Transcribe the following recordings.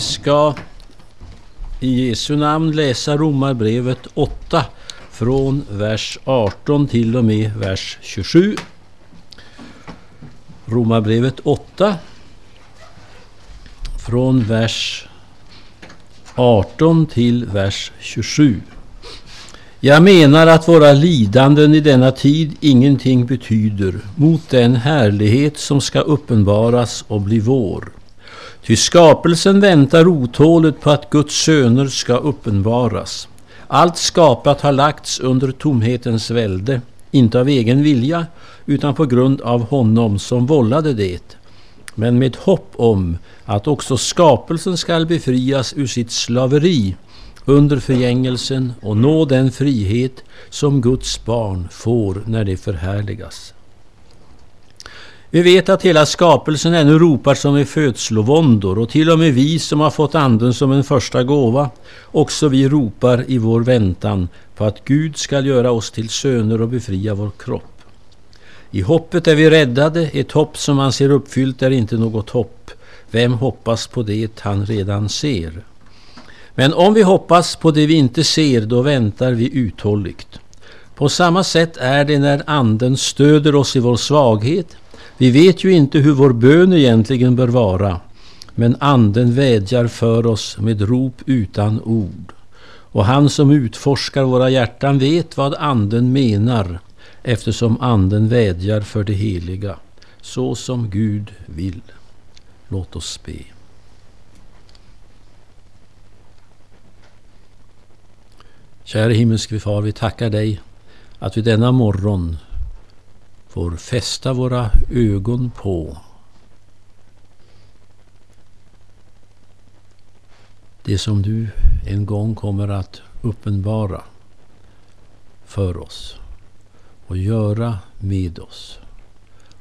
Vi ska i Jesu namn läsa Romarbrevet 8 från vers 18 till och med vers 27. Romarbrevet 8 från vers 18 till vers 27. Jag menar att våra lidanden i denna tid ingenting betyder mot den härlighet som ska uppenbaras och bli vår. Ty skapelsen väntar otåligt på att Guds söner ska uppenbaras. Allt skapat har lagts under tomhetens välde, inte av egen vilja, utan på grund av honom som vållade det, men med hopp om att också skapelsen skall befrias ur sitt slaveri under förgängelsen och nå den frihet som Guds barn får när de förhärligas. Vi vet att hela skapelsen ännu ropar som i födslovåndor och till och med vi som har fått anden som en första gåva, också vi ropar i vår väntan på att Gud skall göra oss till söner och befria vår kropp. I hoppet är vi räddade, ett hopp som man ser uppfyllt är inte något hopp. Vem hoppas på det han redan ser? Men om vi hoppas på det vi inte ser, då väntar vi uthålligt. På samma sätt är det när Anden stöder oss i vår svaghet. Vi vet ju inte hur vår bön egentligen bör vara, men Anden vädjar för oss med rop utan ord. Och han som utforskar våra hjärtan vet vad Anden menar, eftersom Anden vädjar för det heliga, så som Gud vill. Låt oss be. Kära himmelske far, vi tackar dig att vi denna morgon får fästa våra ögon på det som du en gång kommer att uppenbara för oss och göra med oss.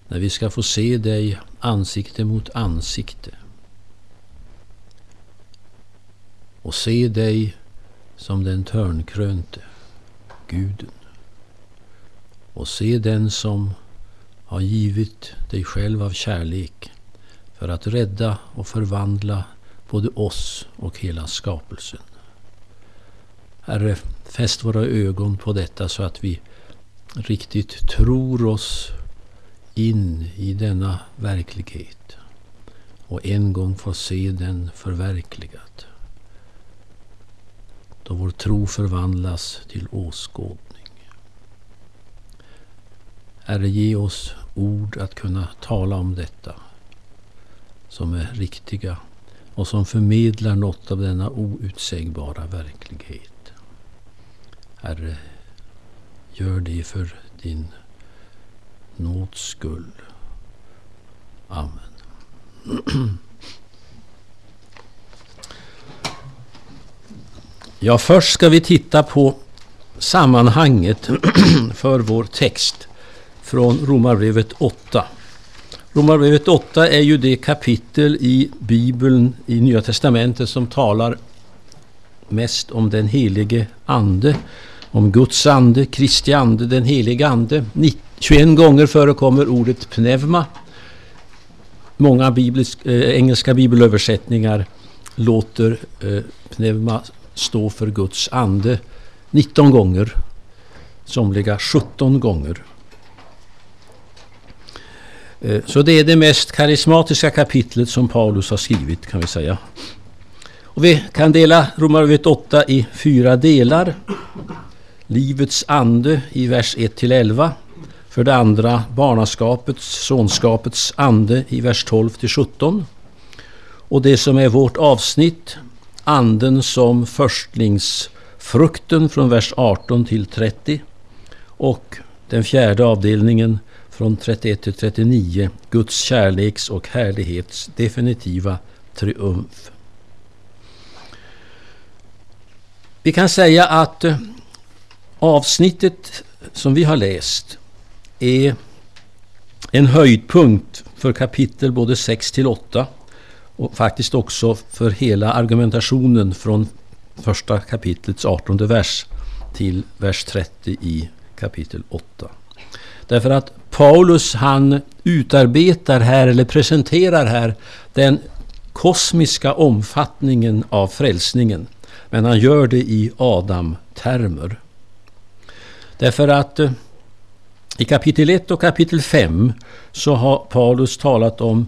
När vi ska få se dig ansikte mot ansikte. Och se dig som den törnkrönte guden. Och se den som har givit dig själv av kärlek för att rädda och förvandla både oss och hela skapelsen. Herre, fäst våra ögon på detta så att vi riktigt tror oss in i denna verklighet och en gång får se den förverkligad då vår tro förvandlas till åskådning. Herre, ge oss ord att kunna tala om detta som är riktiga och som förmedlar något av denna outsägbara verklighet. Herre, gör det för din nåds skull. Amen. Ja, först ska vi titta på sammanhanget för vår text från Romarbrevet 8. Romarbrevet 8 är ju det kapitel i Bibeln i Nya Testamentet som talar mest om den helige Ande, om Guds ande, Kristi ande, den helige Ande. 21 gånger förekommer ordet pneuma. Många biblisk, eh, engelska bibelöversättningar låter eh, pneuma stå för Guds ande 19 gånger, somliga 17 gånger. Eh, så det är det mest karismatiska kapitlet som Paulus har skrivit kan vi säga. Och vi kan dela Romarbrevet 8 i fyra delar. Livets ande i vers 1-11. För det andra barnaskapets, sonskapets ande i vers 12-17. Och det som är vårt avsnitt, anden som förstlingsfrukten från vers 18 till 30 och den fjärde avdelningen från 31 till 39, Guds kärleks och härlighets definitiva triumf. Vi kan säga att eh, avsnittet som vi har läst är en höjdpunkt för kapitel både 6 till 8 och faktiskt också för hela argumentationen från första kapitlets 18 vers till vers 30 i kapitel 8. Därför att Paulus han utarbetar här eller presenterar här den kosmiska omfattningen av frälsningen. Men han gör det i Adam-termer. Därför att eh, i kapitel 1 och kapitel 5 så har Paulus talat om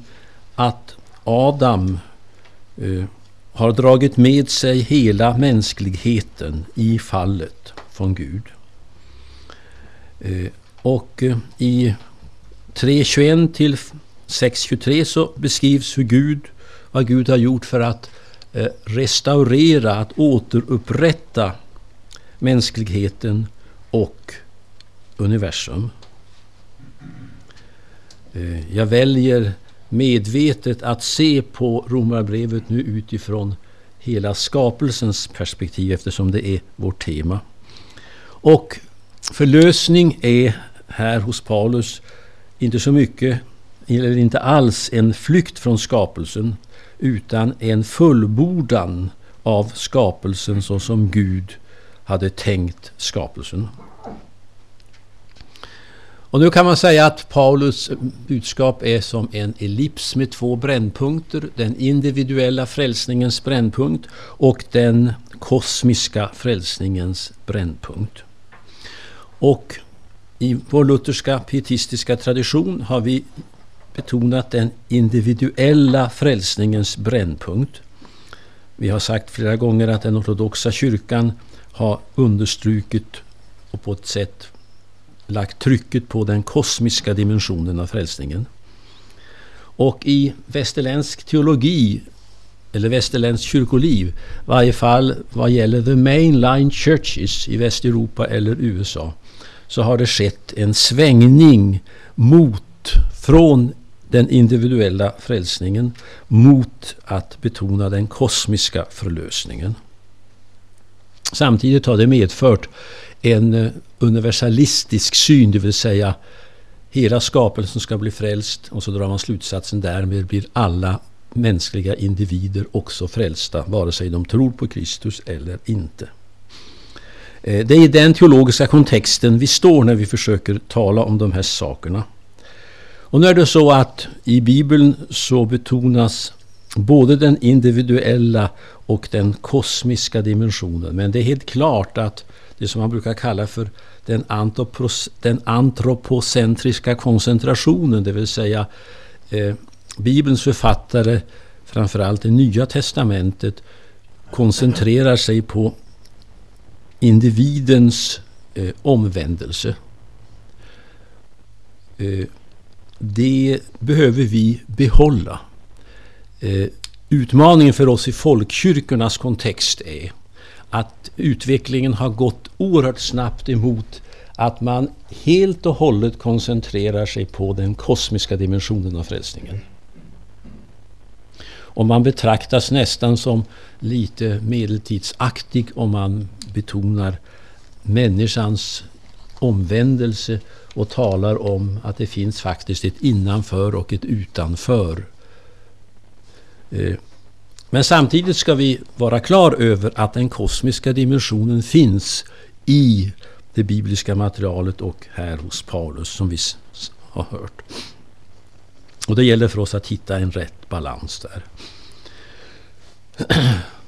att Adam eh, har dragit med sig hela mänskligheten i fallet från Gud. Eh, och eh, i 3.21 till 6.23 så beskrivs hur Gud, vad Gud har gjort för att eh, restaurera, att återupprätta mänskligheten och universum. Eh, jag väljer medvetet att se på Romarbrevet nu utifrån hela skapelsens perspektiv eftersom det är vårt tema. Och förlösning är här hos Paulus inte så mycket, eller inte alls en flykt från skapelsen utan en fullbordan av skapelsen så som Gud hade tänkt skapelsen. Och nu kan man säga att Paulus budskap är som en ellips med två brännpunkter. Den individuella frälsningens brännpunkt och den kosmiska frälsningens brännpunkt. Och i vår lutherska pietistiska tradition har vi betonat den individuella frälsningens brännpunkt. Vi har sagt flera gånger att den ortodoxa kyrkan har understrukit och på ett sätt lagt trycket på den kosmiska dimensionen av frälsningen. Och i västerländsk teologi, eller västerländskt kyrkoliv, i varje fall vad gäller the mainline churches i Västeuropa eller USA, så har det skett en svängning mot, från den individuella frälsningen mot att betona den kosmiska förlösningen. Samtidigt har det medfört en eh, universalistisk syn, det vill säga hela skapelsen ska bli frälst och så drar man slutsatsen därmed blir alla mänskliga individer också frälsta, vare sig de tror på Kristus eller inte. Eh, det är i den teologiska kontexten vi står när vi försöker tala om de här sakerna. Och nu är det så att i Bibeln så betonas både den individuella och den kosmiska dimensionen. Men det är helt klart att det som man brukar kalla för den, den antropocentriska koncentrationen, det vill säga eh, Bibelns författare, framförallt det Nya Testamentet, koncentrerar sig på individens eh, omvändelse. Eh, det behöver vi behålla. Eh, utmaningen för oss i folkkyrkornas kontext är att utvecklingen har gått oerhört snabbt emot att man helt och hållet koncentrerar sig på den kosmiska dimensionen av frälsningen. Och man betraktas nästan som lite medeltidsaktig om man betonar människans omvändelse och talar om att det finns faktiskt ett innanför och ett utanför. Eh, men samtidigt ska vi vara klar över att den kosmiska dimensionen finns i det bibliska materialet och här hos Paulus som vi har hört. Och det gäller för oss att hitta en rätt balans där.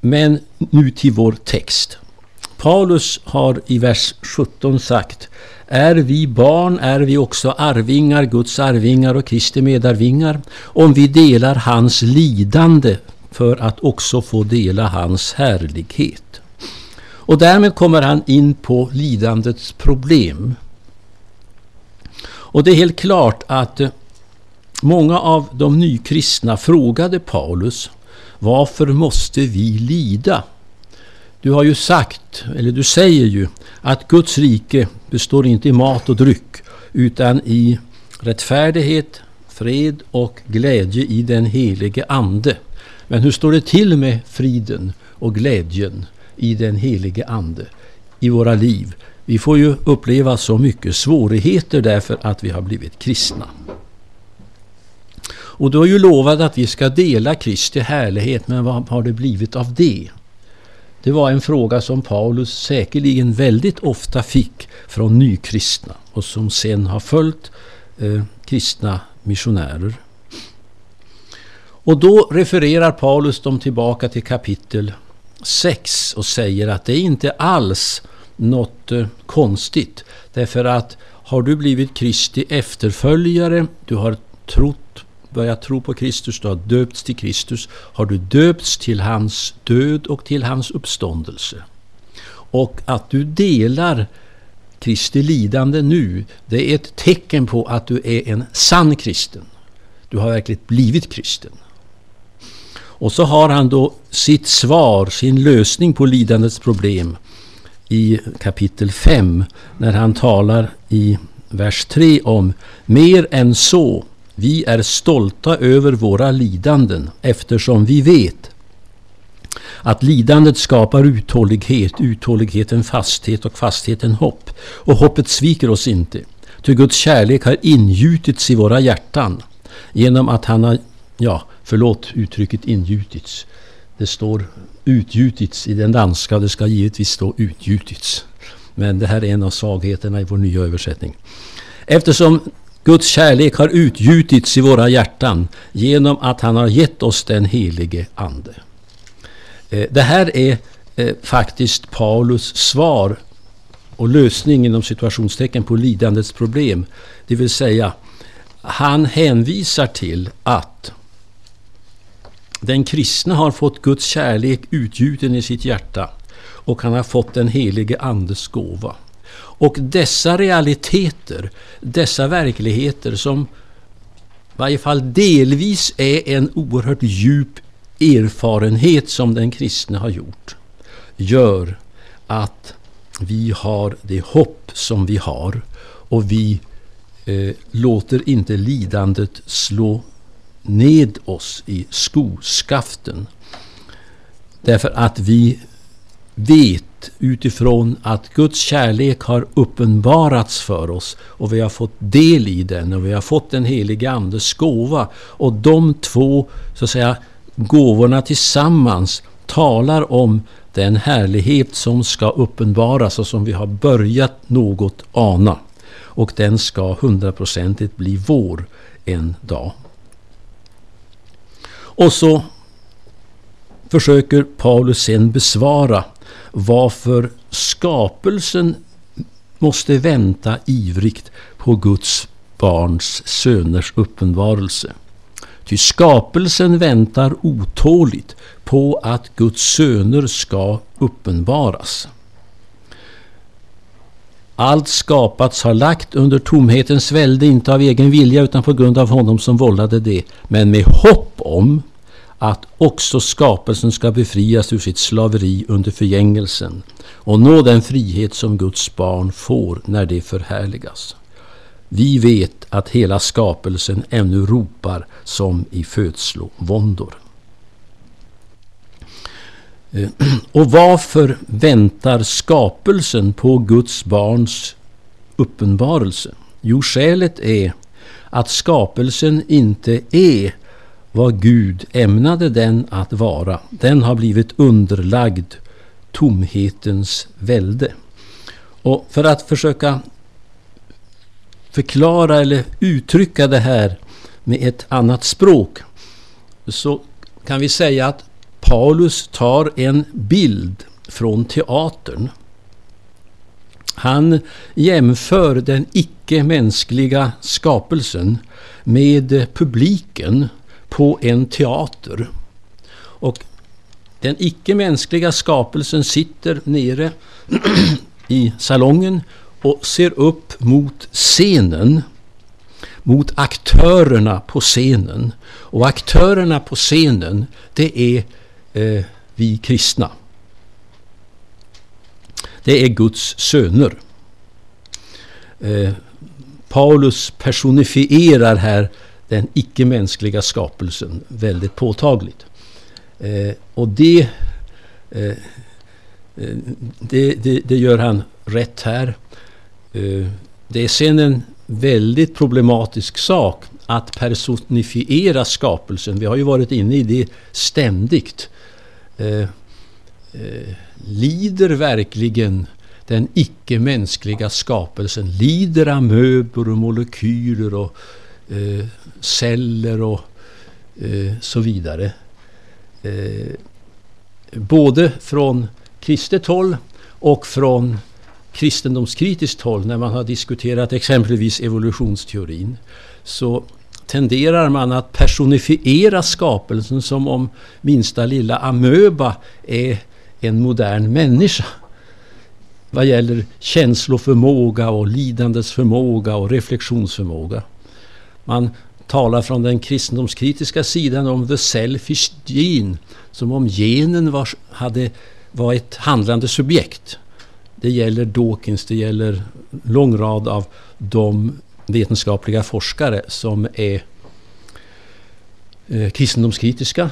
Men nu till vår text. Paulus har i vers 17 sagt är vi barn är vi också arvingar, Guds arvingar och Kristi medarvingar, om vi delar hans lidande för att också få dela hans härlighet. Och därmed kommer han in på lidandets problem. Och det är helt klart att eh, många av de nykristna frågade Paulus varför måste vi lida? Du har ju sagt, eller du säger ju, att Guds rike består inte i mat och dryck utan i rättfärdighet, fred och glädje i den helige Ande. Men hur står det till med friden och glädjen i den helige Ande i våra liv? Vi får ju uppleva så mycket svårigheter därför att vi har blivit kristna. Och du har ju lovat att vi ska dela Kristi härlighet, men vad har det blivit av det? Det var en fråga som Paulus säkerligen väldigt ofta fick från nykristna och som sen har följt eh, kristna missionärer. Och då refererar Paulus dem tillbaka till kapitel 6 och säger att det är inte alls något eh, konstigt. Därför att har du blivit Kristi efterföljare, du har trott, börjat tro på Kristus, du har döpts till Kristus, har du döpts till hans död och till hans uppståndelse. Och att du delar Kristi lidande nu, det är ett tecken på att du är en sann kristen. Du har verkligen blivit kristen. Och så har han då sitt svar, sin lösning på lidandets problem i kapitel 5 när han talar i vers 3 om mer än så, vi är stolta över våra lidanden eftersom vi vet att lidandet skapar uthållighet, uthålligheten fasthet och fastheten hopp. Och hoppet sviker oss inte. Ty Guds kärlek har ingjutits i våra hjärtan genom att han har, ja, förlåt uttrycket ingjutits. Det står utgjutits i den danska, det ska givetvis stå utgjutits. Men det här är en av svagheterna i vår nya översättning. Eftersom Guds kärlek har utgjutits i våra hjärtan genom att han har gett oss den helige Ande. Eh, det här är eh, faktiskt Paulus svar och lösning inom situationstecken på lidandets problem. Det vill säga, han hänvisar till att den kristne har fått Guds kärlek utgjuten i sitt hjärta och han har fått den helige Andes gåva. Och dessa realiteter, dessa verkligheter som i varje fall delvis är en oerhört djup erfarenhet som den kristne har gjort, gör att vi har det hopp som vi har och vi eh, låter inte lidandet slå ned oss i skoskaften. Därför att vi vet utifrån att Guds kärlek har uppenbarats för oss och vi har fått del i den och vi har fått den helige Andes gåva. Och de två så att säga, gåvorna tillsammans talar om den härlighet som ska uppenbaras och som vi har börjat något ana. Och den ska hundraprocentigt bli vår en dag. Och så försöker Paulus sen besvara varför skapelsen måste vänta ivrigt på Guds barns söners uppenbarelse. Ty skapelsen väntar otåligt på att Guds söner ska uppenbaras. Allt skapats har lagt under tomhetens välde, inte av egen vilja utan på grund av honom som vållade det, men med hopp om att också skapelsen ska befrias ur sitt slaveri under förgängelsen och nå den frihet som Guds barn får när det förhärligas. Vi vet att hela skapelsen ännu ropar som i födslovåndor. Eh, och varför väntar skapelsen på Guds barns uppenbarelse? Jo, skälet är att skapelsen inte är vad Gud ämnade den att vara. Den har blivit underlagd tomhetens välde. Och för att försöka förklara eller uttrycka det här med ett annat språk så kan vi säga att Paulus tar en bild från teatern. Han jämför den icke-mänskliga skapelsen med publiken på en teater. Och den icke-mänskliga skapelsen sitter nere i salongen och ser upp mot scenen. Mot aktörerna på scenen. Och aktörerna på scenen, det är eh, vi kristna. Det är Guds söner. Eh, Paulus personifierar här den icke-mänskliga skapelsen väldigt påtagligt. Eh, och det, eh, eh, det, det, det, gör han rätt här. Eh, det är sen en väldigt problematisk sak att personifiera skapelsen. Vi har ju varit inne i det ständigt. Eh, eh, lider verkligen den icke-mänskliga skapelsen, lider amöbor och molekyler och eh, celler och eh, så vidare. Eh, både från kristet håll och från kristendomskritiskt håll när man har diskuterat exempelvis evolutionsteorin så tenderar man att personifiera skapelsen som om minsta lilla amöba är en modern människa. Vad gäller känsloförmåga och lidandets förmåga och reflektionsförmåga. Man talar från den kristendomskritiska sidan om the selfish gene. Som om genen var, hade, var ett handlande subjekt. Det gäller Dawkins, det gäller lång rad av de vetenskapliga forskare som är eh, kristendomskritiska.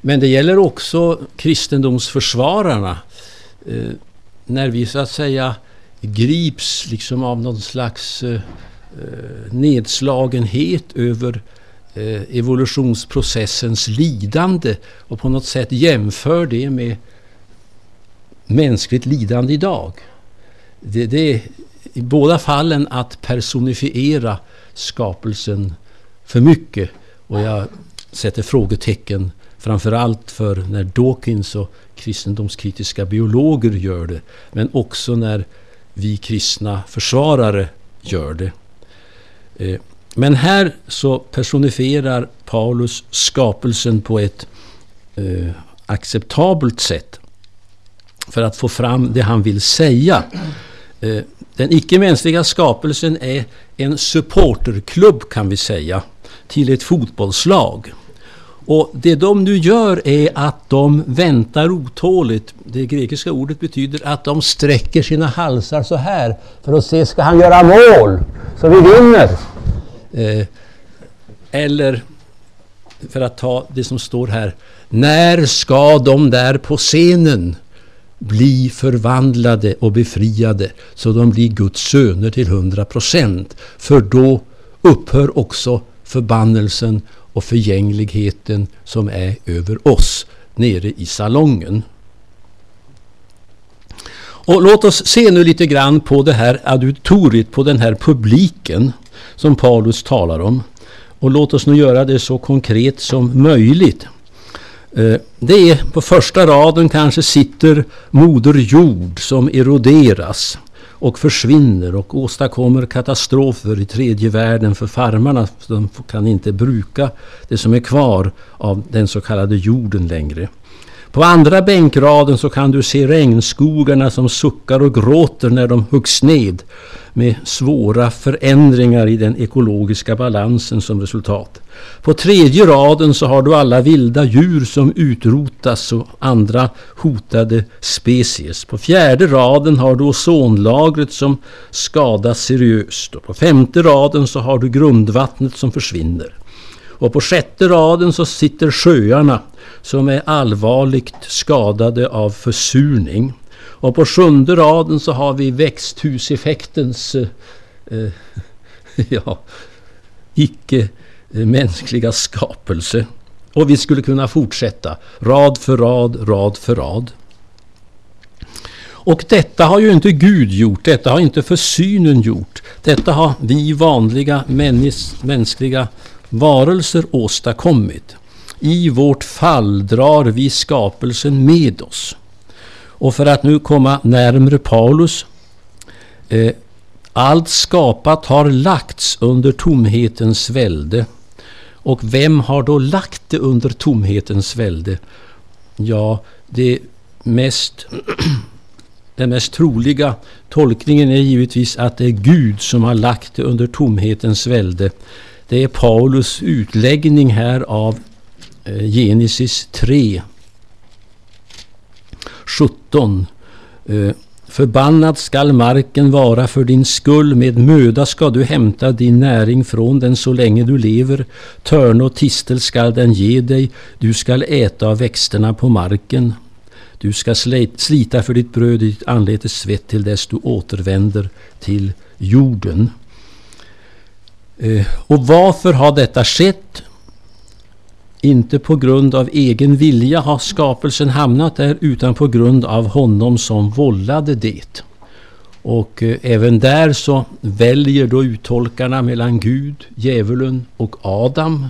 Men det gäller också kristendomsförsvararna. Eh, när vi så att säga grips liksom av någon slags eh, Eh, nedslagenhet över eh, evolutionsprocessens lidande och på något sätt jämför det med mänskligt lidande idag. Det, det är i båda fallen att personifiera skapelsen för mycket. Och jag sätter frågetecken framförallt för när Dawkins och kristendomskritiska biologer gör det. Men också när vi kristna försvarare gör det. Eh, men här så personifierar Paulus skapelsen på ett eh, acceptabelt sätt för att få fram det han vill säga. Eh, den icke-mänskliga skapelsen är en supporterklubb kan vi säga till ett fotbollslag. Och det de nu gör är att de väntar otåligt. Det grekiska ordet betyder att de sträcker sina halsar så här för att se, ska han göra mål så vi vinner? Eh, eller för att ta det som står här. När ska de där på scenen bli förvandlade och befriade så de blir Guds söner till hundra procent? För då upphör också förbannelsen och förgängligheten som är över oss nere i salongen. Och låt oss se nu lite grann på det här auditoriet, på den här publiken som Paulus talar om. Och låt oss nu göra det så konkret som möjligt. Eh, det är på första raden kanske sitter Moder Jord som eroderas och försvinner och åstadkommer katastrofer i tredje världen för farmarna. De kan inte bruka det som är kvar av den så kallade jorden längre. På andra bänkraden så kan du se regnskogarna som suckar och gråter när de huggs ned med svåra förändringar i den ekologiska balansen som resultat. På tredje raden så har du alla vilda djur som utrotas och andra hotade species. På fjärde raden har du ozonlagret som skadas seriöst. Och på femte raden så har du grundvattnet som försvinner. Och på sjätte raden så sitter sjöarna som är allvarligt skadade av försurning. Och på sjunde raden så har vi växthuseffektens eh, eh ja, icke mänskliga skapelse. Och vi skulle kunna fortsätta rad för rad, rad för rad. Och detta har ju inte Gud gjort, detta har inte försynen gjort. Detta har vi vanliga mänskliga varelser åstadkommit. I vårt fall drar vi skapelsen med oss. Och för att nu komma närmre Paulus. Eh, allt skapat har lagts under tomhetens välde. Och vem har då lagt det under tomhetens välde? Ja, det mest, den mest troliga tolkningen är givetvis att det är Gud som har lagt det under tomhetens välde. Det är Paulus utläggning här av eh, Genesis 3, 17. Förbannad skall marken vara för din skull, med möda ska du hämta din näring från den så länge du lever. Törn och tistel skall den ge dig, du skall äta av växterna på marken. Du ska slita för ditt bröd i ditt anletes svett till dess du återvänder till jorden. Eh, och varför har detta skett? Inte på grund av egen vilja har skapelsen hamnat där utan på grund av honom som vållade det. Och eh, även där så väljer då uttolkarna mellan Gud, djävulen och Adam.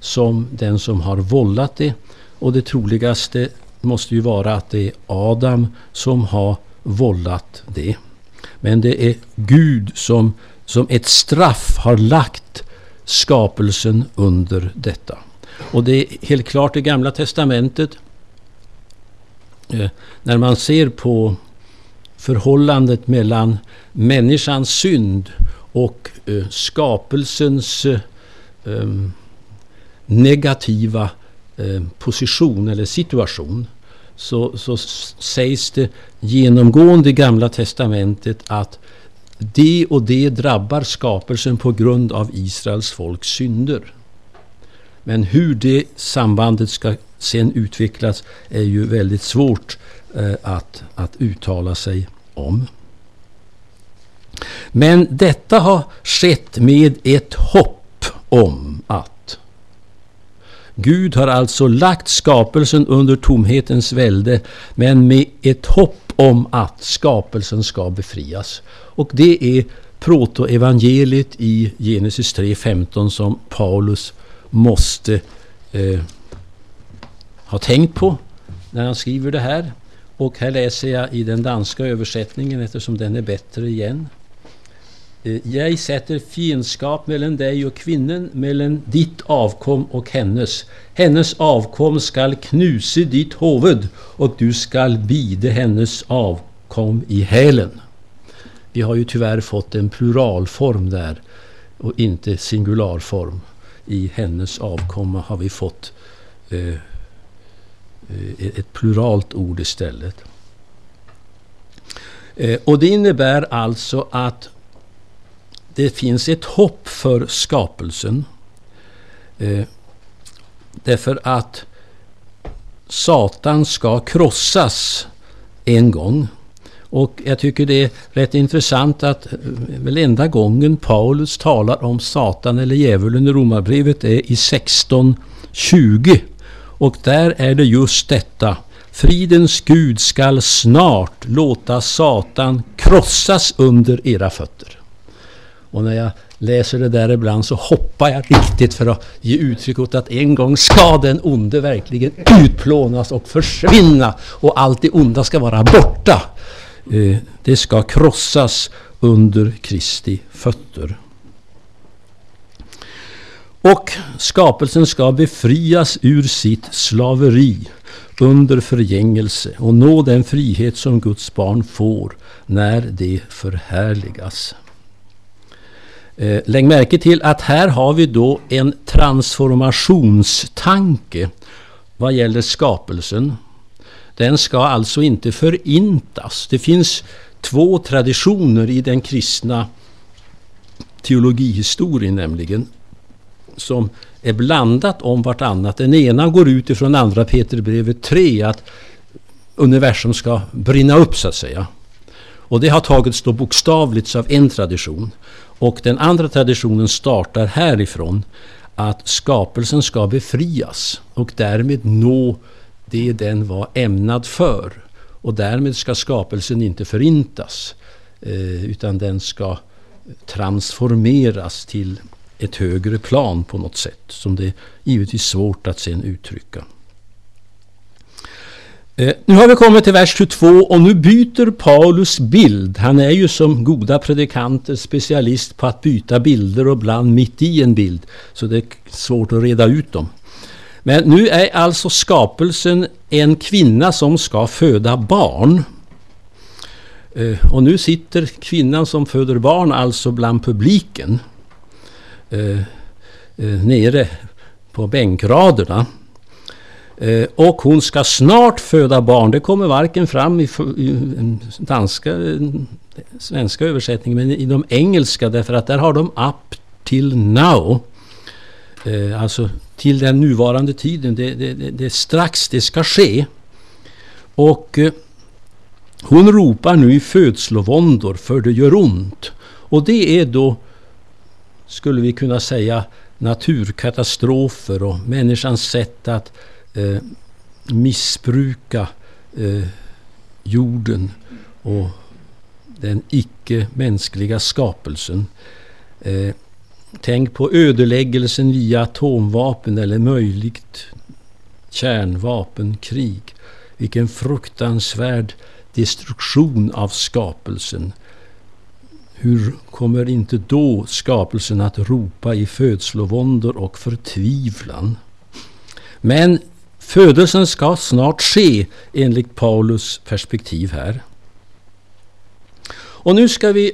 som den som har vållat det. Och det troligaste måste ju vara att det är Adam som har vållat det. Men det är Gud som som ett straff har lagt skapelsen under detta. Och det är helt klart i Gamla Testamentet eh, när man ser på förhållandet mellan människans synd och eh, skapelsens eh, eh negativa eh, position eller situation så, så sägs det genomgående i Gamla Testamentet att det och det drabbar skapelsen på grund av Israels folks synder. Men hur det sambandet ska sen utvecklas är ju väldigt svårt eh, att, att uttala sig om. Men detta har skett med ett hopp om att Gud har alltså lagt skapelsen under tomhetens välde men med ett hopp om att skapelsen ska befrias. Och det är protoevangeliet i Genesis 3.15 som Paulus måste eh, ha tänkt på när han skriver det här. Och här läser jag i den danska översättningen eftersom den är bättre igen. Eh, jag sätter fiendskap mellan dig och kvinnan, mellan ditt avkom och hennes. Hennes avkom skall knuse ditt huvud och du skall bide hennes avkom i hälen. Vi har ju tyvärr fått en pluralform där och inte singularform. I hennes avkomma har vi fått eh, eh ett pluralt ord istället. Eh, och det innebär alltså att det finns ett hopp för skapelsen. Eh, därför att Satan ska krossas en gång. Och jag tycker det är rätt intressant att eh, väl enda gången Paulus talar om Satan eller djävulen i Romarbrevet är i 16.20. Och där är det just detta. Fridens Gud skall snart låta Satan krossas under era fötter. Och när jag läser det där ibland så hoppar jag riktigt för att ge uttryck åt att en gång ska den onde verkligen utplånas och försvinna och allt det onda ska vara borta. Eh, det ska krossas under Kristi fötter. Och skapelsen ska befrias ur sitt slaveri under förgängelse och nå den frihet som Guds barn får när det förhärligas. Eh, lägg märke till att här har vi då en transformationstanke vad gäller skapelsen. Den ska alltså inte förintas. Det finns två traditioner i den kristna teologihistorien nämligen som är blandat om vartannat. Den ena går ut ifrån andra Peterbrevet 3 att universum ska brinna upp så att säga. Och det har tagits då bokstavligt av en tradition. Och den andra traditionen startar härifrån att skapelsen ska befrias och därmed nå det den var ämnad för. Och därmed ska skapelsen inte förintas eh, utan den ska transformeras till ett högre plan på något sätt som det är givetvis svårt att sen uttrycka. Eh, nu har vi kommit till vers 22 och nu byter Paulus bild. Han är ju som goda predikanter specialist på att byta bilder och ibland mitt i en bild. Så det är svårt att reda ut dem. Men nu är alltså skapelsen en kvinna som ska föda barn. Eh, och nu sitter kvinnan som föder barn alltså bland publiken. Eh, nere på bänkraderna. Eh, och hon ska snart föda barn. Det kommer varken fram i, danska, svenska översättningen men i de engelska därför att där har de up till now. Eh, alltså till den nuvarande tiden. Det, det, det, det är strax det ska ske. Och eh, hon ropar nu i födslovåndor för det gör ont. Och det är då, skulle vi kunna säga, naturkatastrofer och människans sätt att eh, missbruka eh, jorden och den icke-mänskliga skapelsen. Eh, tänk på ödeläggelsen via atomvapen eller möjligt kärnvapenkrig. Vilken fruktansvärd destruktion av skapelsen. Hur kommer inte då skapelsen att ropa i födslovåndor och förtvivlan? Men födelsen ska snart ske enligt Paulus perspektiv här. Och nu ska vi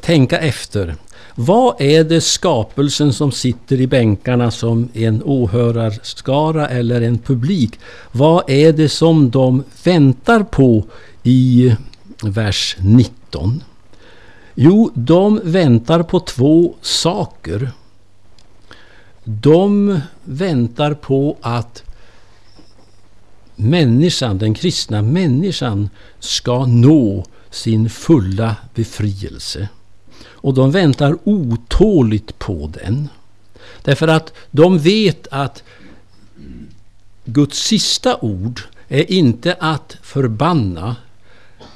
tänka efter. Vad är det skapelsen som sitter i bänkarna som en åhörarskara eller en publik? Vad är det som de väntar på i vers 19? Jo, de väntar på två saker. De väntar på att människan, den kristna människan ska nå sin fulla befrielse. Och de väntar otåligt på den. Därför att de vet att Guds sista ord är inte att förbanna,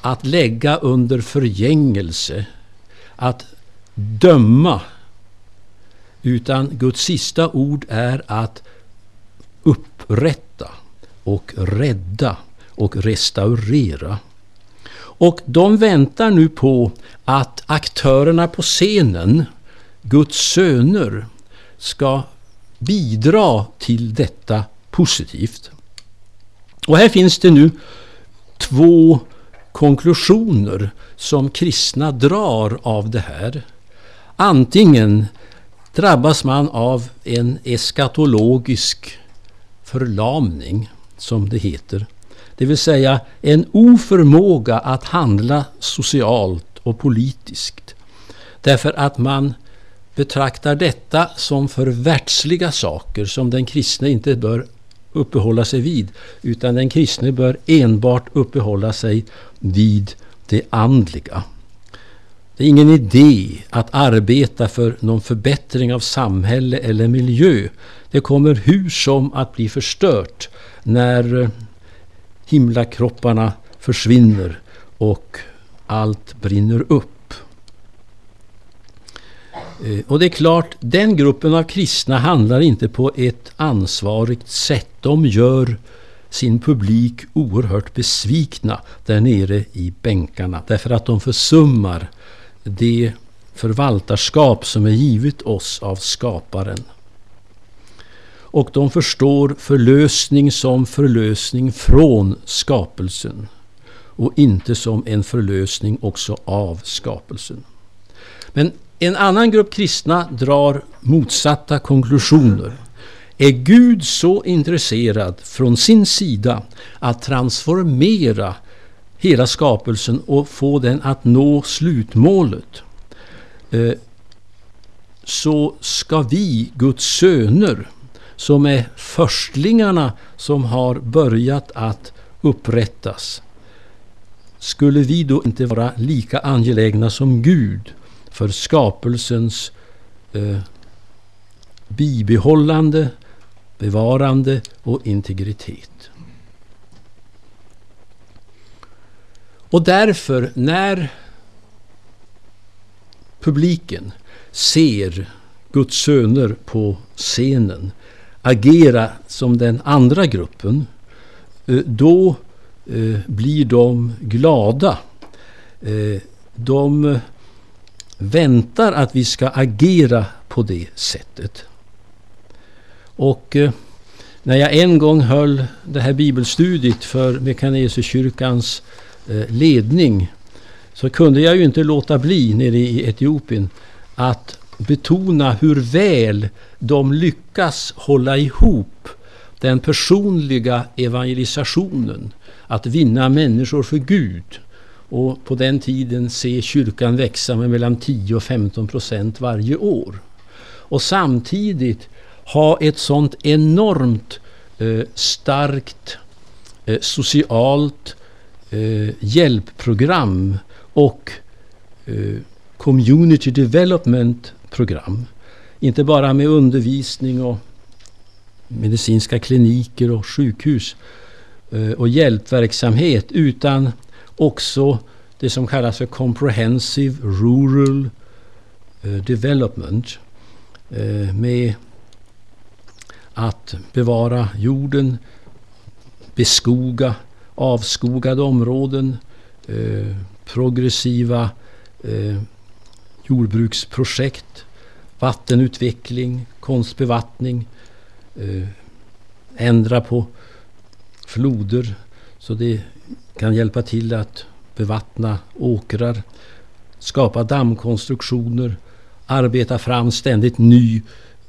att lägga under förgängelse, att döma. Utan Guds sista ord är att upprätta och rädda och restaurera. Och de väntar nu på att aktörerna på scenen, Guds söner, ska bidra till detta positivt. Och här finns det nu två konklusioner som kristna drar av det här. Antingen drabbas man av en eskatologisk förlamning, som det heter. Det vill säga en oförmåga att handla socialt och politiskt. Därför att man betraktar detta som för världsliga saker som den kristne inte bör uppehålla sig vid. Utan den kristne bör enbart uppehålla sig vid det andliga. Det är ingen idé att arbeta för någon förbättring av samhälle eller miljö. Det kommer hur som att bli förstört när eh, himlakropparna försvinner och allt brinner upp. Eh, och det är klart, den gruppen av kristna handlar inte på ett ansvarigt sätt. De gör sin publik oerhört besvikna där nere i bänkarna därför att de försummar det förvaltarskap som är givet oss av skaparen. Och de förstår förlösning som förlösning från skapelsen och inte som en förlösning också av skapelsen. Men en annan grupp kristna drar motsatta konklusioner. Är Gud så intresserad från sin sida att transformera hela skapelsen och få den att nå slutmålet eh, så ska vi, Guds söner, som är förstlingarna som har börjat att upprättas. Skulle vi då inte vara lika angelägna som Gud för skapelsens eh, bibehållande, bevarande och integritet? Och därför, när publiken ser Guds söner på scenen agera som den andra gruppen, eh, då eh, blir de glada. Eh, de väntar att vi ska agera på det sättet. Och när jag en gång höll det här bibelstudiet för Mekanesekyrkans Eh, ledning så kunde jag ju inte låta bli nere i Etiopien att betona hur väl de lyckas hålla ihop den personliga evangelisationen, att vinna människor för Gud och på den tiden se kyrkan växa med mellan 10 och 15 procent varje år. Och samtidigt ha ett sånt enormt eh, starkt eh, socialt eh, hjälpprogram och eh, community development program. Inte bara med undervisning och medicinska kliniker och sjukhus eh, och hjälpverksamhet utan också det som kallas för Comprehensive Rural eh, development eh, med att bevara jorden, beskoga avskogade områden, eh, progressiva eh, jordbruksprojekt, vattenutveckling, konstbevattning, eh, ändra på floder så det kan hjälpa till att bevattna åkrar, skapa dammkonstruktioner, arbeta fram ständigt ny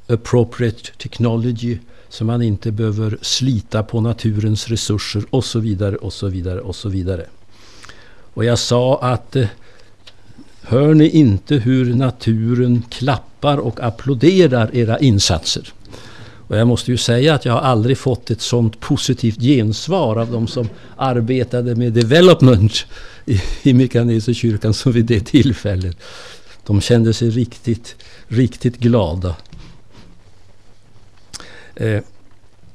appropriate technology så man inte behöver slita på naturens resurser och så vidare och så vidare och så vidare. Och jag sa att eh, hör ni inte hur naturen klappar och applåderar era insatser? Och jag måste ju säga att jag har aldrig fått ett sånt positivt gensvar av de som arbetade med development i, i Mekanesekyrkan som vid det tillfället. De kände sig riktigt, riktigt glada. Eh,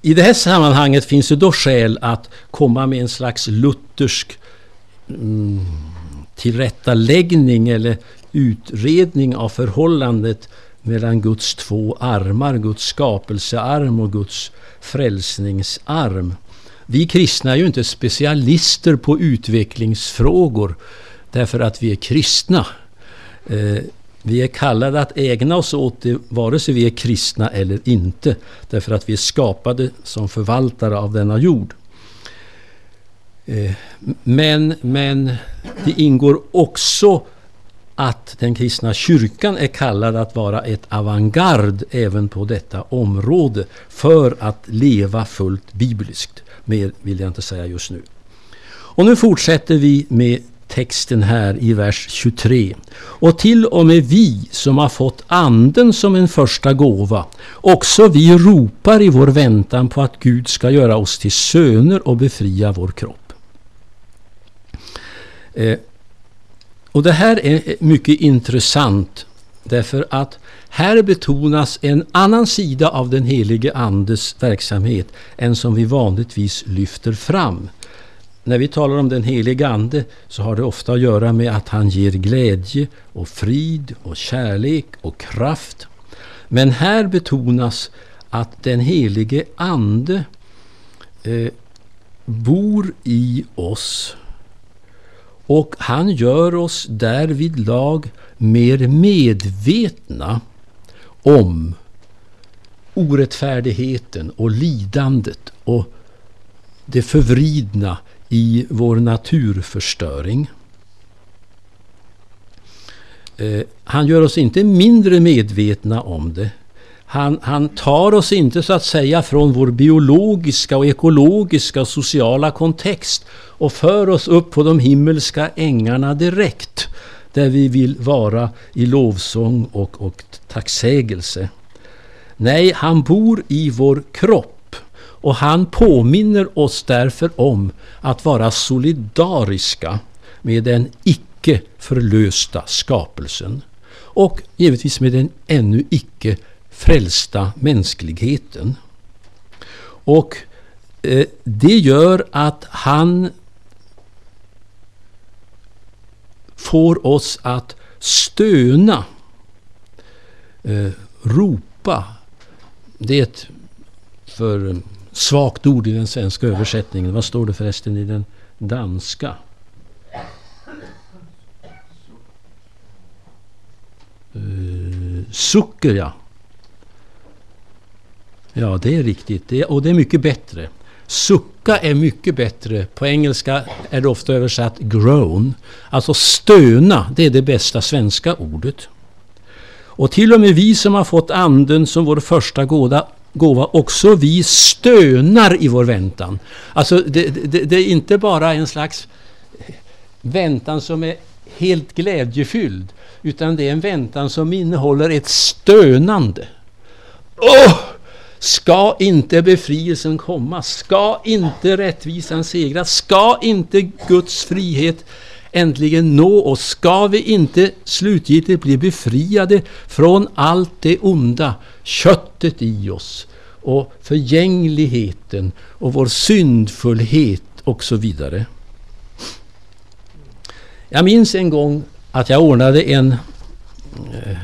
I det här sammanhanget finns det då skäl att komma med en slags luthersk mm, tillrättaläggning eller utredning av förhållandet mellan Guds två armar, Guds skapelsearm och Guds frälsningsarm. Vi kristna är ju inte specialister på utvecklingsfrågor därför att vi är kristna. Eh, vi är kallade att ägna oss åt det vare sig vi är kristna eller inte. Därför att vi är skapade som förvaltare av denna jord. Eh, men, men det ingår också att den kristna kyrkan är kallad att vara ett avantgard även på detta område för att leva fullt bibliskt. Mer vill jag inte säga just nu. Och nu fortsätter vi med texten här i vers 23. Och till och med vi som har fått anden som en första gåva, också vi ropar i vår väntan på att Gud ska göra oss till söner och befria vår kropp. Eh, och det här är eh, mycket intressant därför att här betonas en annan sida av den helige Andes verksamhet än som vi vanligtvis lyfter fram. När vi talar om den helige Ande så har det ofta att göra med att han ger glädje och frid och kärlek och kraft. Men här betonas att den helige Ande eh, bor i oss och han gör oss därvid lag mer medvetna om orättfärdigheten och lidandet och det förvridna i vår naturförstöring. Eh, han gör oss inte mindre medvetna om det. Han, han, tar oss inte så att säga från vår biologiska och ekologiska och sociala kontext och för oss upp på de himmelska ängarna direkt där vi vill vara i lovsång och, och tacksägelse. Nej, han bor i vår kropp och han påminner oss därför om att vara solidariska med den icke förlösta skapelsen. Och givetvis med den ännu icke frälsta mänskligheten. Och eh, det gör att han får oss att stöna, eh, ropa. Det är ett för svagt ord i den svenska översättningen. Vad står det förresten i den danska? Uh, sucker, ja. Ja, det är riktigt. Det, och det är mycket bättre. Sucka är mycket bättre. På engelska är det ofta översatt groan. Alltså stöna, det är det bästa svenska ordet. Och till och med vi som har fått anden som vår första gåva, gåva, också vi stönar i vår väntan. Alltså det, det, det är inte bara en slags väntan som är helt glädjefylld, utan det är en väntan som innehåller ett stönande. Åh! Ska inte befrielsen komma? Ska inte rättvisan segra? Ska inte Guds frihet äntligen nå oss? Ska vi inte slutgiltigt bli befriade från allt det onda, köttet i oss och förgängligheten och vår syndfullhet och så vidare? Jag minns en gång att jag ordnade en eh,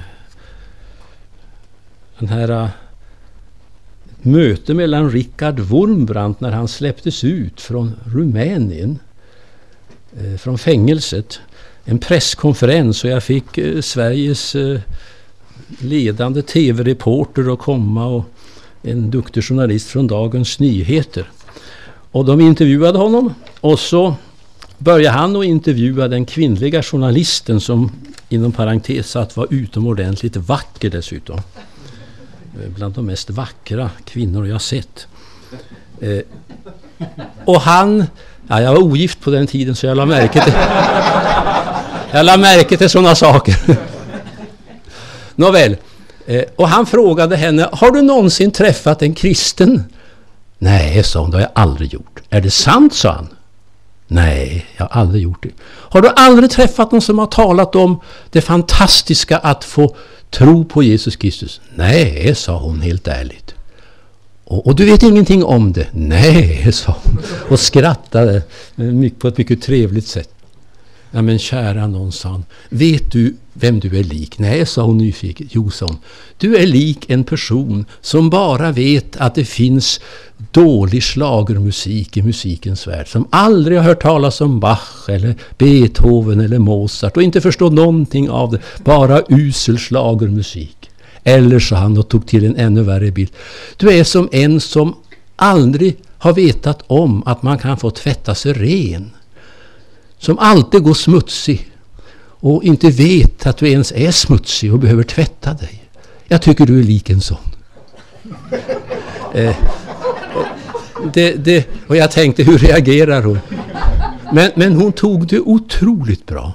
den här eh, möte mellan Richard Wurmbrandt när han släpptes ut från Rumänien, Eh, från fängelset. En presskonferens och jag fick eh, Sveriges eh, ledande tv-reporter att komma och en duktig journalist från Dagens Nyheter. Och de intervjuade honom och så började han att intervjua den kvinnliga journalisten som inom parentes sagt var utomordentligt vacker dessutom. Bland de mest vackra kvinnor jag sett. Eh, och han, ja, jag var ogift på den tiden så jag la märke till, jag la märke till sådana saker. Nåväl, eh, och han frågade henne, har du någonsin träffat en kristen? Nej, sa hon, det har jag aldrig gjort. Är det sant, sa han. Nej, jag har aldrig gjort det. Har du aldrig träffat någon som har talat om det fantastiska att få tro på Jesus Kristus? Nej, sa hon helt ärligt. Och, och, du vet ingenting om det? Nej, sa hon och skrattade eh, på ett mycket trevligt sätt. Ja men kära någon, sa han. Vet du vem du är lik? Nej, sa hon nyfiket. Jo, sa hon. Du är lik en person som bara vet att det finns dålig slagermusik i musikens värld. Som aldrig har hört talas om Bach eller Beethoven eller Mozart och inte förstår någonting av det. Bara usel slagermusik. Eller, sa han och tog till en ännu värre bild. Du är som en som aldrig har vetat om att man kan få tvätta sig ren som alltid går smutsig och inte vet att du ens är smutsig och behöver tvätta dig. Jag tycker du är lik en sån. Eh, eh det, det, och jag tänkte, hur reagerar hon? Men, men hon tog det otroligt bra.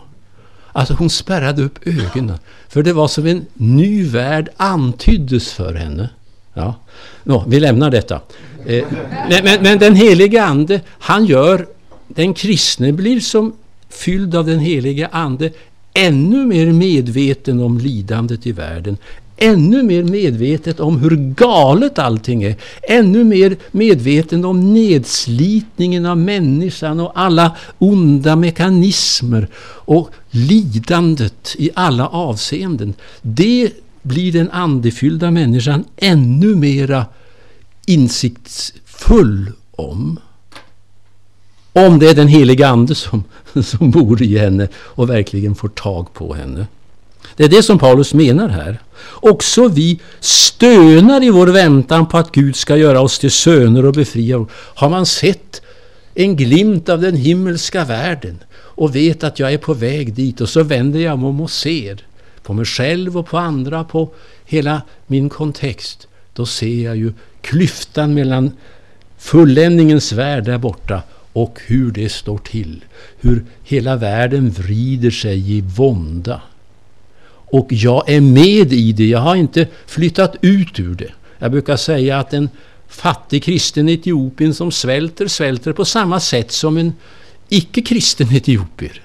Alltså hon spärrade upp ögonen. För det var som en ny värld antyddes för henne. Ja. Nå, vi lämnar detta. Eh, men, men, men den helige Ande, han gör den kristne blir som fylld av den heliga Ande ännu mer medveten om lidandet i världen, ännu mer medvetet om hur galet allting är, ännu mer medveten om nedslitningen av människan och alla onda mekanismer och lidandet i alla avseenden. Det blir den andefyllda människan ännu mera insiktsfull om. Om det är den heliga Ande som, som bor i henne och verkligen får tag på henne. Det är det som Paulus menar här. Också vi stönar i vår väntan på att Gud ska göra oss till söner och befria oss. Har man sett en glimt av den himmelska världen och vet att jag är på väg dit och så vänder jag mig om och ser på mig själv och på andra, på hela min kontext. Då ser jag ju klyftan mellan fulländningens värld där borta och hur det står till. Hur hela världen vrider sig i vånda. Och jag är med i det, jag har inte flyttat ut ur det. Jag brukar säga att en fattig kristen Etiopien som svälter, svälter på samma sätt som en icke-kristen etiopier.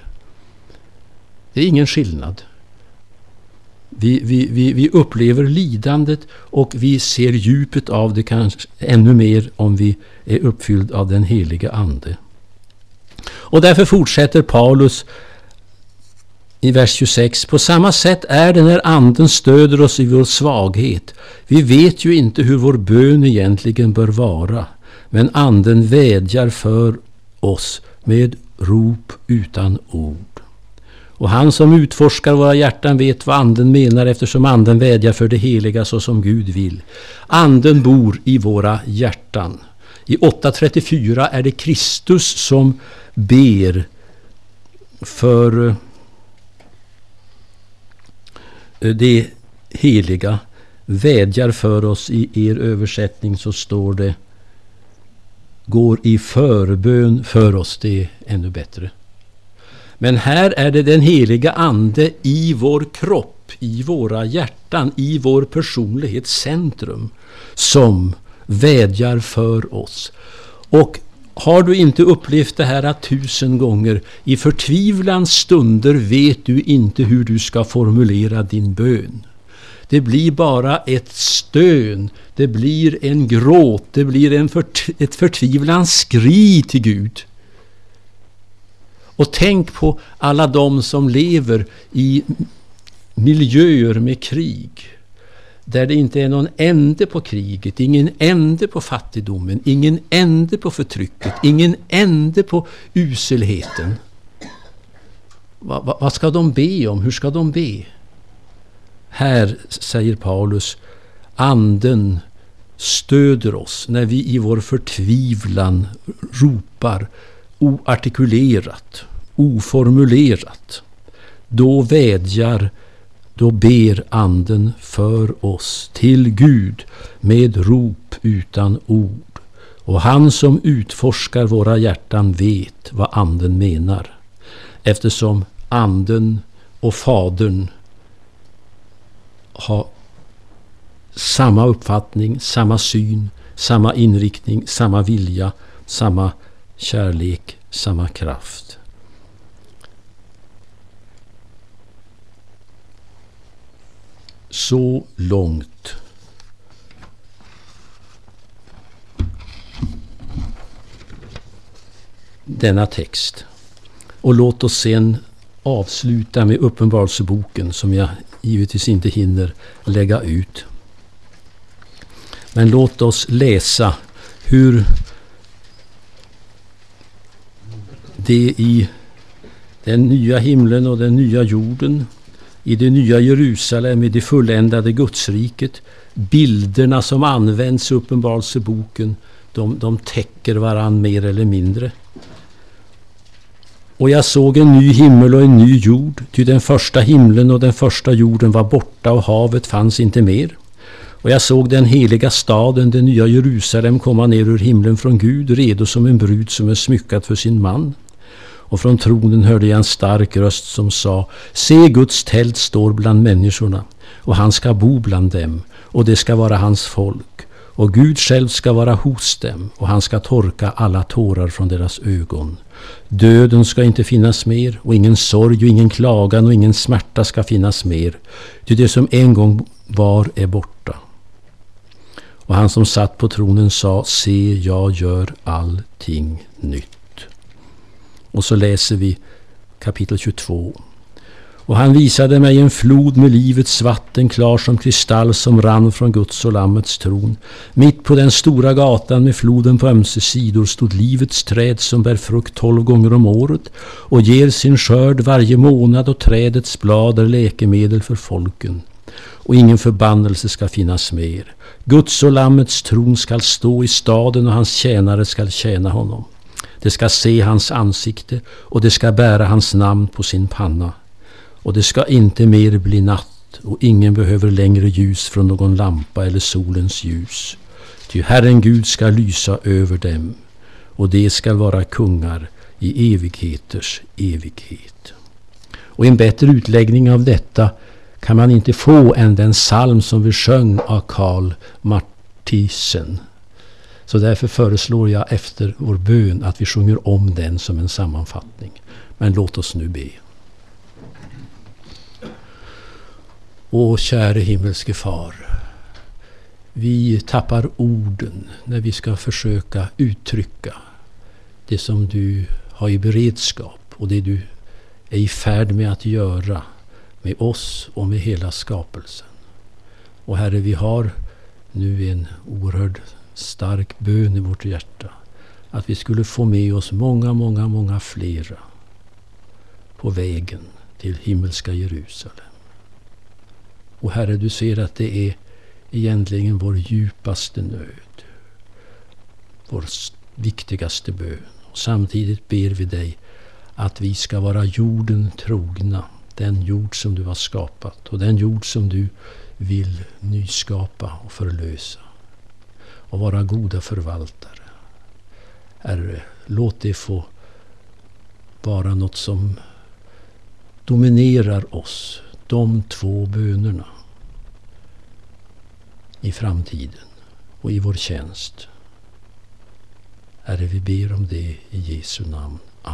Det är ingen skillnad. Vi, vi, vi, vi upplever lidandet och vi ser djupet av det kanske ännu mer om vi är uppfylld av den heliga Ande. Och därför fortsätter Paulus i vers 26. På samma sätt är det när Anden stöder oss i vår svaghet. Vi vet ju inte hur vår bön egentligen bör vara, men Anden vädjar för oss med rop utan ord. Och han som utforskar våra hjärtan vet vad Anden menar eftersom Anden vädjar för det heliga så som Gud vill. Anden bor i våra hjärtan. I 8.34 är det Kristus som ber för eh, Eh, det heliga. Vädjar för oss i er översättning så står det går i förbön för oss. Det är ännu bättre. Men här är det den heliga Ande i vår kropp, i våra hjärtan, i vår personlighets centrum som vädjar för oss. Och har du inte upplevt det här tusen gånger, i förtvivlans stunder vet du inte hur du ska formulera din bön. Det blir bara ett stön, det blir en gråt, det blir en fört ett förtvivlans skri till Gud. Och tänk på alla de som lever i miljöer med krig där det inte är någon ände på kriget, ingen ände på fattigdomen, ingen ände på förtrycket, ingen ände på uselheten. Va, va, vad ska de be om? Hur ska de be? Här säger Paulus, anden stöder oss när vi i vår förtvivlan ropar oartikulerat, oformulerat. Då vädjar, då ber anden för oss till Gud med rop utan ord. Och han som utforskar våra hjärtan vet vad anden menar. Eftersom anden och fadern har samma uppfattning, samma syn, samma inriktning, samma vilja, samma kärlek, samma kraft. Så långt denna text. Och låt oss sen avsluta med Uppenbarelseboken som jag givetvis inte hinner lägga ut. Men låt oss läsa hur det i den nya himlen och den nya jorden, i det nya Jerusalem, i det fulländade Gudsriket, bilderna som används i Uppenbarelseboken, de, de täcker varann mer eller mindre. Och jag såg en ny himmel och en ny jord, ty den första himlen och den första jorden var borta och havet fanns inte mer. Och jag såg den heliga staden, det nya Jerusalem, komma ner ur himlen från Gud, redo som en brud som är smyckad för sin man. Och från tronen hörde jag en stark röst som sa Se, Guds tält står bland människorna, och han ska bo bland dem, och det ska vara hans folk. Och Gud själv ska vara hos dem, och han ska torka alla tårar från deras ögon. Döden ska inte finnas mer, och ingen sorg och ingen klagan och ingen smärta ska finnas mer, ty det som en gång var är borta. Och han som satt på tronen sa, se, jag gör allting nytt. Och så läser vi kapitel 22. Och han visade mig en flod med livets vatten klar som kristall som rann från Guds och Lammets tron. Mitt på den stora gatan med floden på ömse sidor stod livets träd som bär frukt tolv gånger om året och ger sin skörd varje månad och trädets blad är läkemedel för folken. Och ingen förbannelse ska finnas mer. Guds och Lammets tron skall stå i staden och hans tjänare skall tjäna honom. De ska se hans ansikte och de ska bära hans namn på sin panna. Och det ska inte mer bli natt och ingen behöver längre ljus från någon lampa eller solens ljus. Ty Herren Gud ska lysa över dem och de skall vara kungar i evigheters evighet. Och en bättre utläggning av detta kan man inte få än den psalm som vi sjöng av Karl Martisen. Så därför föreslår jag efter vår bön att vi sjunger om den som en sammanfattning. Men låt oss nu be. Åh käre himmelske far. Vi tappar orden när vi ska försöka uttrycka det som du har i beredskap och det du är i färd med att göra med oss och med hela skapelsen. Och Herre, vi har nu en oerhörd stark bön i vårt hjärta. Att vi skulle få med oss många, många, många flera på vägen till himmelska Jerusalem. Och Herre, du ser att det är egentligen vår djupaste nöd. Vår viktigaste bön. Och samtidigt ber vi dig att vi ska vara jorden trogna den jord som du har skapat och den jord som du vill nyskapa och förlösa. Och vara goda förvaltare. Herre, låt det få vara något som dominerar oss, de två bönerna i framtiden och i vår tjänst. Herre, vi ber om det i Jesu namn.